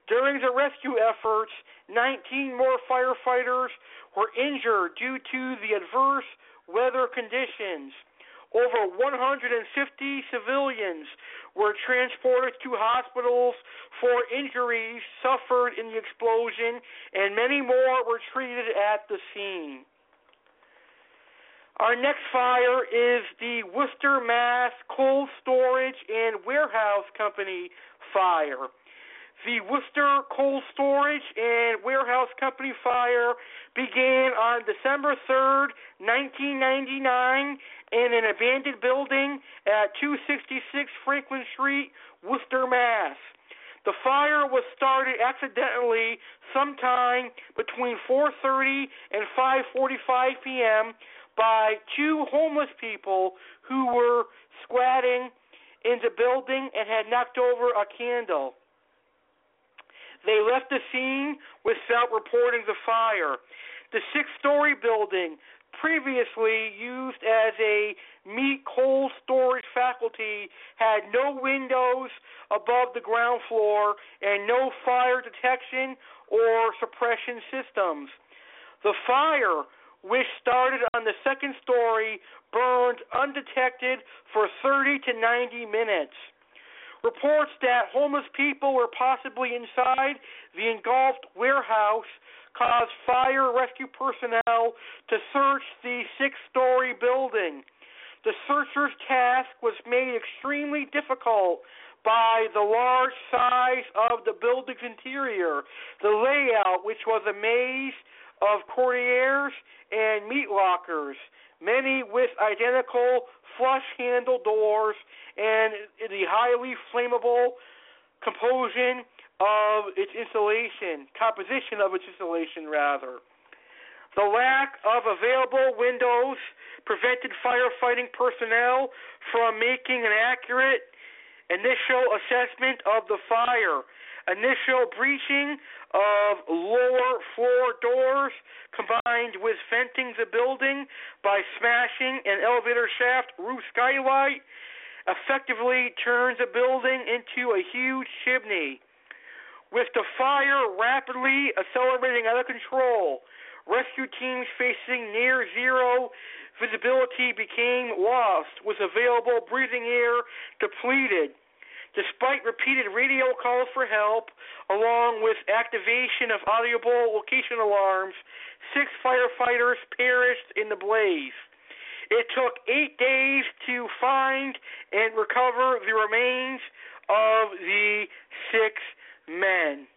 During the rescue efforts, 19 more firefighters were injured due to the adverse weather conditions. Over 150 civilians were transported to hospitals for injuries suffered in the explosion, and many more were treated at the scene. Our next fire is the Worcester, Mass. Cold Storage and Warehouse Company fire. The Worcester Cold Storage and Warehouse Company fire began on December 3rd, 1999, in an abandoned building at 266 Franklin Street, Worcester, Mass. The fire was started accidentally sometime between 4:30 and 5:45 p.m. by two homeless people who were squatting in the building and had knocked over a candle. They left the scene without reporting the fire. The six story building, previously used as a meat cold storage faculty, had no windows above the ground floor and no fire detection or suppression systems. The fire, which started on the second story, burned undetected for 30 to 90 minutes. Reports that homeless people were possibly inside the engulfed warehouse caused fire rescue personnel to search the six story building. The searchers' task was made extremely difficult by the large size of the building's interior, the layout, which was a maze of courtiers and meat lockers, many with identical flush handle doors, and the highly flammable composition of its insulation, composition of its insulation, rather. The lack of available windows prevented firefighting personnel from making an accurate initial assessment of the fire. Initial breaching of lower floor doors combined with venting the building by smashing an elevator shaft roof skylight effectively turns the building into a huge chimney. With the fire rapidly accelerating out of control, rescue teams facing near zero visibility became lost, with available breathing air depleted. Despite repeated radio calls for help, along with activation of audible location alarms, six firefighters perished in the blaze. It took eight days to find and recover the remains of the six men.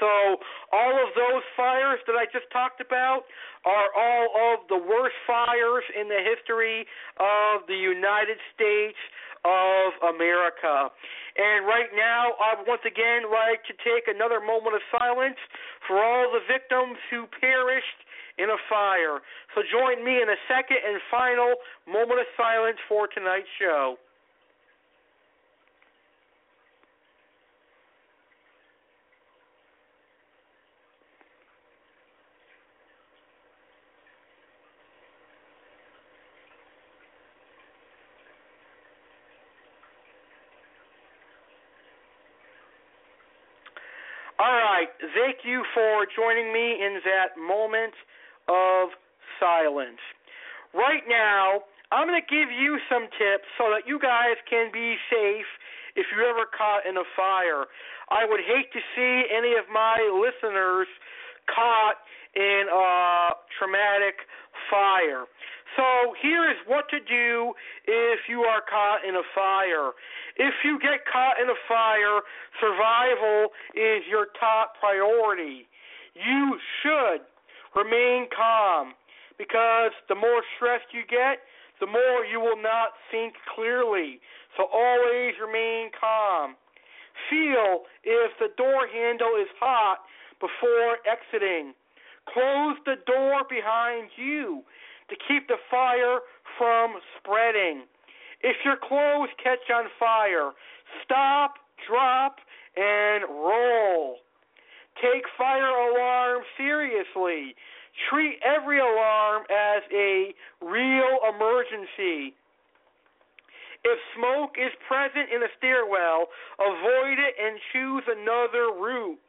So, all of those fires that I just talked about are all of the worst fires in the history of the United States of America. And right now, I would once again like to take another moment of silence for all the victims who perished in a fire. So, join me in a second and final moment of silence for tonight's show. All right. Thank you for joining me in that moment of silence. Right now, I'm going to give you some tips so that you guys can be safe if you're ever caught in a fire. I would hate to see any of my listeners caught in a traumatic fire. So here is what to do if you are caught in a fire. If you get caught in a fire, survival is your top priority. You should remain calm because the more stressed you get, the more you will not think clearly. So always remain calm. Feel if the door handle is hot before exiting. Close the door behind you to keep the fire from spreading. If your clothes catch on fire, stop, drop, and roll. Take fire alarm seriously. Treat every alarm as a real emergency. If smoke is present in a stairwell, avoid it and choose another route.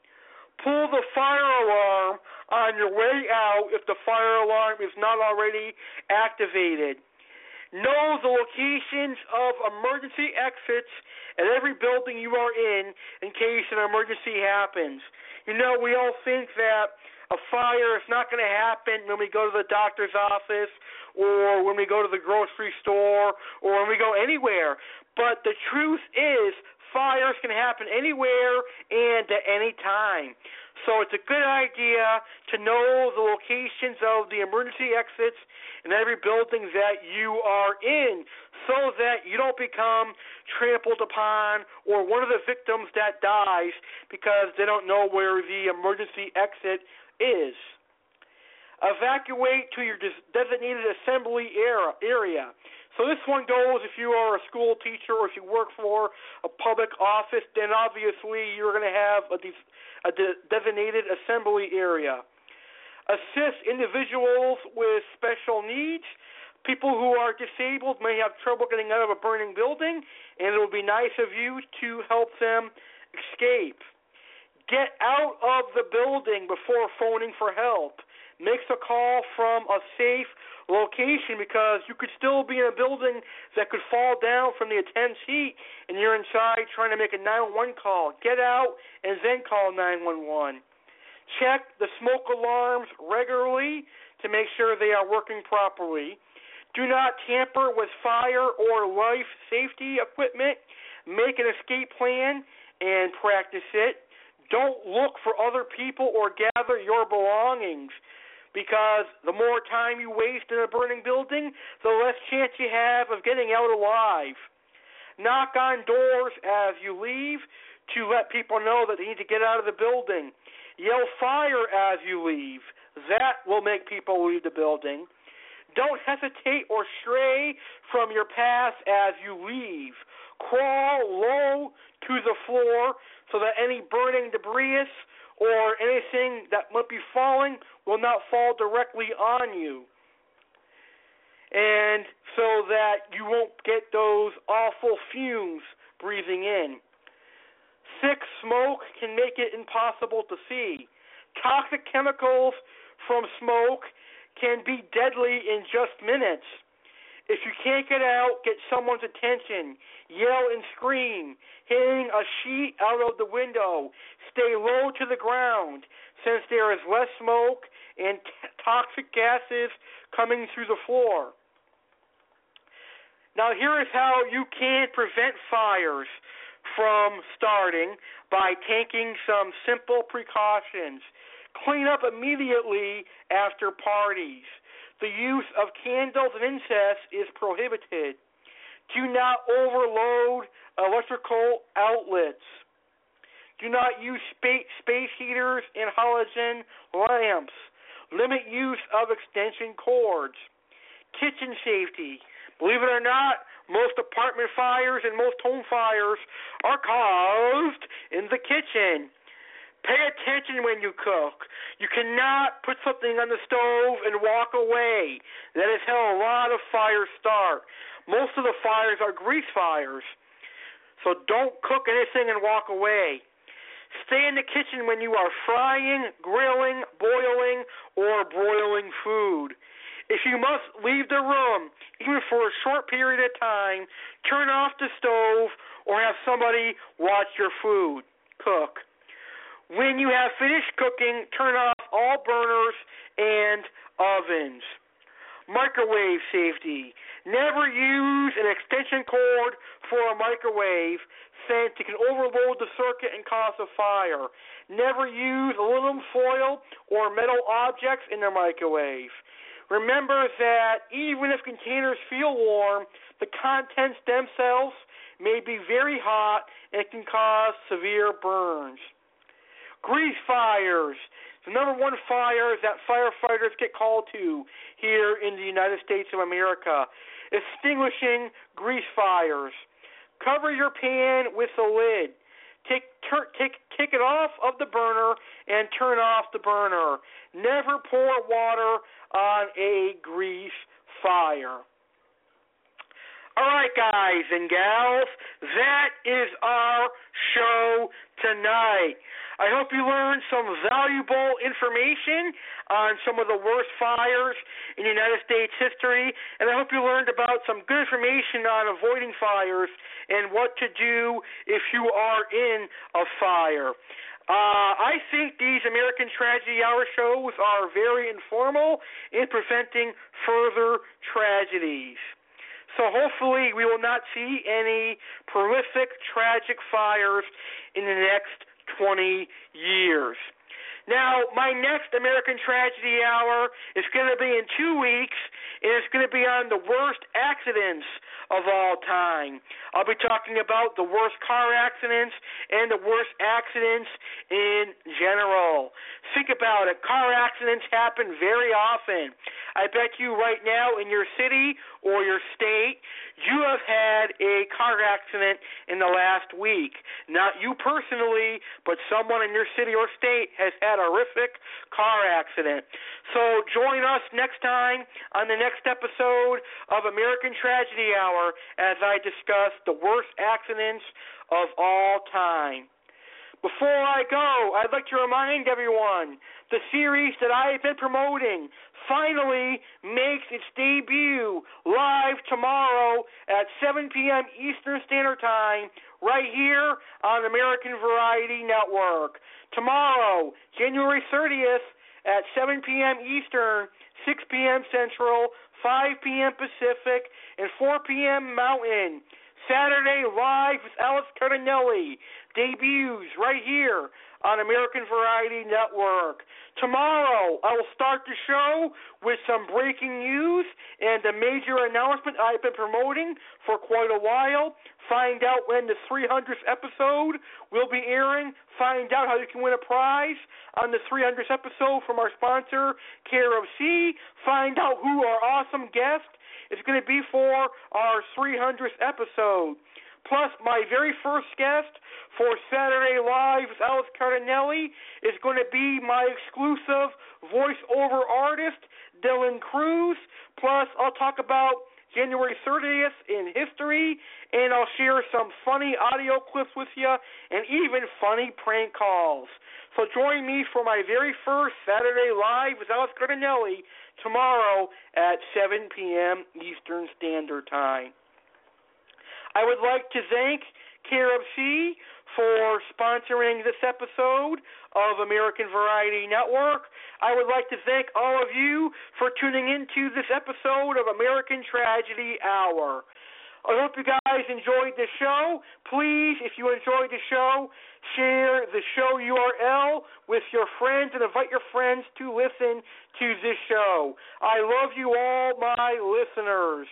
Pull the fire alarm on your way out if the fire alarm is not already activated. Know the locations of emergency exits at every building you are in in case an emergency happens. You know, we all think that a fire is not going to happen when we go to the doctor's office or when we go to the grocery store or when we go anywhere. But the truth is, fires can happen anywhere and at any time. So it's a good idea to know the locations of the emergency exits in every building that you are in so that you don't become trampled upon or one of the victims that dies because they don't know where the emergency exit is. Evacuate to your designated assembly area. So this one goes if you are a school teacher or if you work for a public office, then obviously you're going to have a, de- a de- designated assembly area. Assist individuals with special needs. People who are disabled may have trouble getting out of a burning building, and it would be nice of you to help them escape. Get out of the building before phoning for help. Make a call from a safe location because you could still be in a building that could fall down from the intense heat and you're inside trying to make a 911 call. Get out and then call 911. Check the smoke alarms regularly to make sure they are working properly. Do not tamper with fire or life safety equipment. Make an escape plan and practice it. Don't look for other people or gather your belongings because the more time you waste in a burning building, the less chance you have of getting out alive. Knock on doors as you leave to let people know that they need to get out of the building. Yell fire as you leave. That will make people leave the building. Don't hesitate or stray from your path as you leave. Crawl low to the floor so that any burning debris or anything that might be falling will not fall directly on you. And so that you won't get those awful fumes breathing in. Thick smoke can make it impossible to see. Toxic chemicals from smoke can be deadly in just minutes. If you can't get out, get someone's attention. Yell and scream. Hang a sheet out of the window. Stay low to the ground since there is less smoke and t- toxic gases coming through the floor. Now, here is how you can prevent fires from starting by taking some simple precautions. Clean up immediately after parties. The use of candles and incense is prohibited. Do not overload electrical outlets. Do not use space heaters and halogen lamps. Limit use of extension cords. Kitchen safety. Believe it or not, most apartment fires and most home fires are caused in the kitchen. Pay attention when you cook. You cannot put something on the stove and walk away. That is how a lot of fires start. Most of the fires are grease fires. So don't cook anything and walk away. Stay in the kitchen when you are frying, grilling, boiling, or broiling food. If you must leave the room, even for a short period of time, turn off the stove or have somebody watch your food. Cook. When you have finished cooking, turn off all burners and ovens. Microwave safety. Never use an extension cord for a microwave since it can overload the circuit and cause a fire. Never use aluminum foil or metal objects in the microwave. Remember that even if containers feel warm, the contents themselves may be very hot and can cause severe burns. Grease fires. The number one fire that firefighters get called to here in the United States of America. Extinguishing grease fires. Cover your pan with a lid. Take, tur- take, take it off of the burner and turn off the burner. Never pour water on a grease fire. All right, guys and gals, that is our show tonight. I hope you learned some valuable information on some of the worst fires in United States history, and I hope you learned about some good information on avoiding fires and what to do if you are in a fire. Uh, I think these American Tragedy Hour shows are very informal in preventing further tragedies. So hopefully we will not see any prolific, tragic fires in the next 20 years. Now, my next American Tragedy Hour is going to be in two weeks, and it's going to be on the worst accidents of all time. I'll be talking about the worst car accidents and the worst accidents in general. Think about it. Car accidents happen very often. I bet you right now in your city or your state, you have had a car accident in the last week. Not you personally, but someone in your city or state has had a horrific car accident. So join us next time on the next episode of American Tragedy Hour as I discuss the worst accidents of all time. Before I go, I'd like to remind everyone the series that I've been promoting finally makes its debut live tomorrow at 7 p.m. Eastern Standard Time right here on American Variety Network. Tomorrow, January 30th at 7 p.m. Eastern, 6 p.m. Central, 5 p.m. Pacific, and 4 p.m. Mountain. Saturday live with Alex Cardinelli debuts right here on American Variety Network. Tomorrow, I will start the show with some breaking news and a major announcement I've been promoting for quite a while. Find out when the 300th episode will be airing. Find out how you can win a prize on the 300th episode from our sponsor, Care of KROC. Find out who our awesome guest is going to be for our 300th episode. Plus, my very first guest for Saturday Live with Alex Cardinelli is going to be my exclusive voiceover artist, Dylan Cruz. Plus, I'll talk about January 30th in history, and I'll share some funny audio clips with you and even funny prank calls. So join me for my very first Saturday Live with Alex Cardinelli tomorrow at 7 p.m. Eastern Standard Time. I would like to thank KRFC for sponsoring this episode of American Variety Network. I would like to thank all of you for tuning into this episode of American Tragedy Hour. I hope you guys enjoyed the show. Please, if you enjoyed the show, share the show URL with your friends and invite your friends to listen to this show. I love you all, my listeners.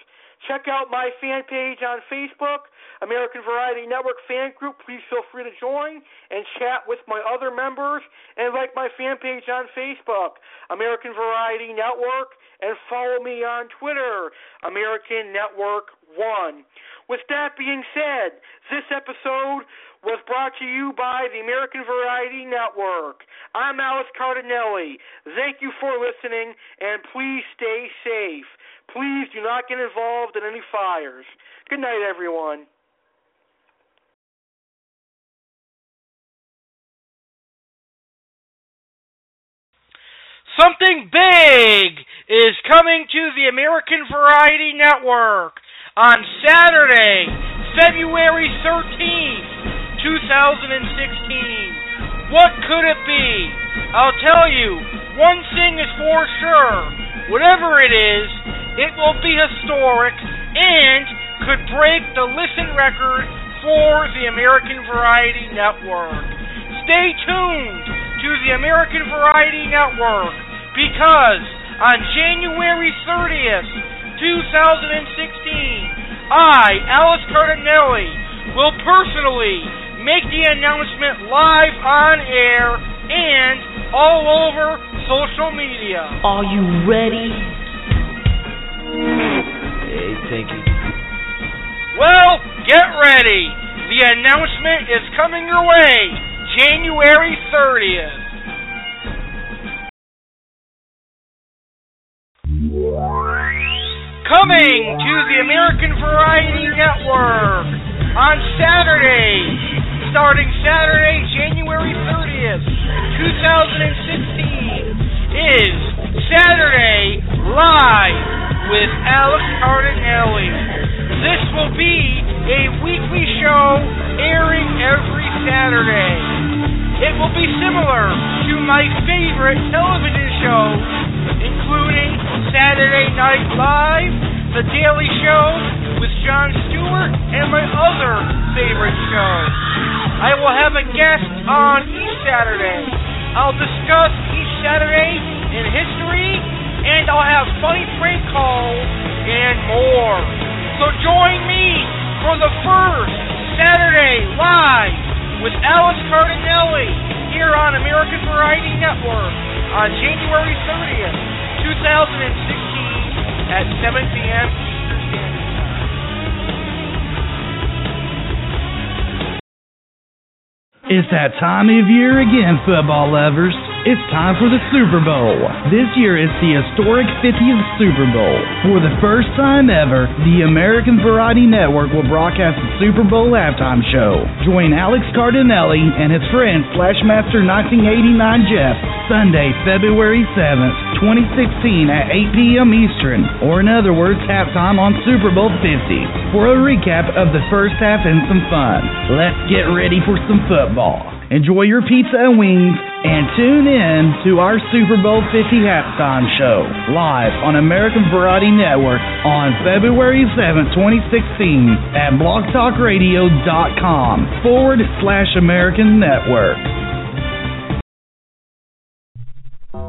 Check out my fan page on Facebook, American Variety Network fan group. Please feel free to join and chat with my other members and like my fan page on Facebook, American Variety Network, and follow me on Twitter, American Network 1. With that being said, this episode was brought to you by the American Variety Network. I'm Alex Cardinelli. Thank you for listening, and please stay safe. Please do not get involved in any fires. Good night, everyone. Something big is coming to the American Variety Network on Saturday, February 13th, 2016. What could it be? I'll tell you, one thing is for sure. Whatever it is, it will be historic and could break the listen record for the American Variety Network. Stay tuned to the American Variety Network because on January 30th, 2016, I, Alex Cardinelli, will personally make the announcement live on air and all over social media. Are you ready? Hey, thank you. Well, get ready. The announcement is coming your way January 30th. Coming to the American Variety Network on Saturday, starting Saturday, January 30th, 2016, is Saturday Live with Alex Cardinelli. This will be a weekly show airing every Saturday. It will be similar to my favorite television shows, including Saturday Night Live, The Daily Show with Jon Stewart, and my other favorite show. I will have a guest on each Saturday. I'll discuss Saturday in history, and I'll have funny prank calls and more. So join me for the first Saturday live with Alex Cardinelli here on American Variety Network on January 30th, 2016 at 7 p.m. It's that time of year again, football lovers. It's time for the Super Bowl. This year it's the historic 50th Super Bowl. For the first time ever, the American Variety Network will broadcast the Super Bowl halftime show. Join Alex Cardinelli and his friend Flashmaster 1989 Jeff Sunday, February 7th, 2016 at 8 p.m. Eastern, or in other words, halftime on Super Bowl 50 for a recap of the first half and some fun. Let's get ready for some football. Enjoy your pizza and wings and tune in to our Super Bowl 50 halftime show live on American Variety Network on February 7, 2016 at blogtalkradio.com forward slash American Network.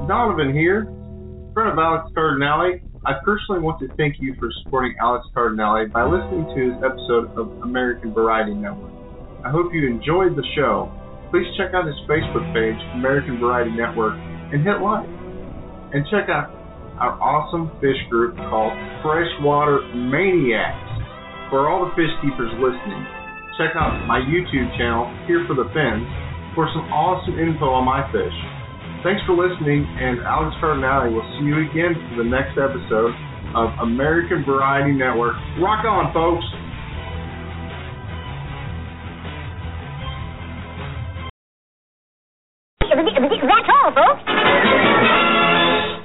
Donovan here, friend of Alex Cardinelli. I personally want to thank you for supporting Alex Cardinelli by listening to his episode of American Variety Network. I hope you enjoyed the show. Please check out his Facebook page, American Variety Network, and hit like. And check out our awesome fish group called Freshwater Maniacs. For all the fish keepers listening, check out my YouTube channel, Here for the Fins, for some awesome info on my fish. Thanks for listening, and Alex Cardinelli will see you again for the next episode of American Variety Network. Rock on, folks! That's all, folks.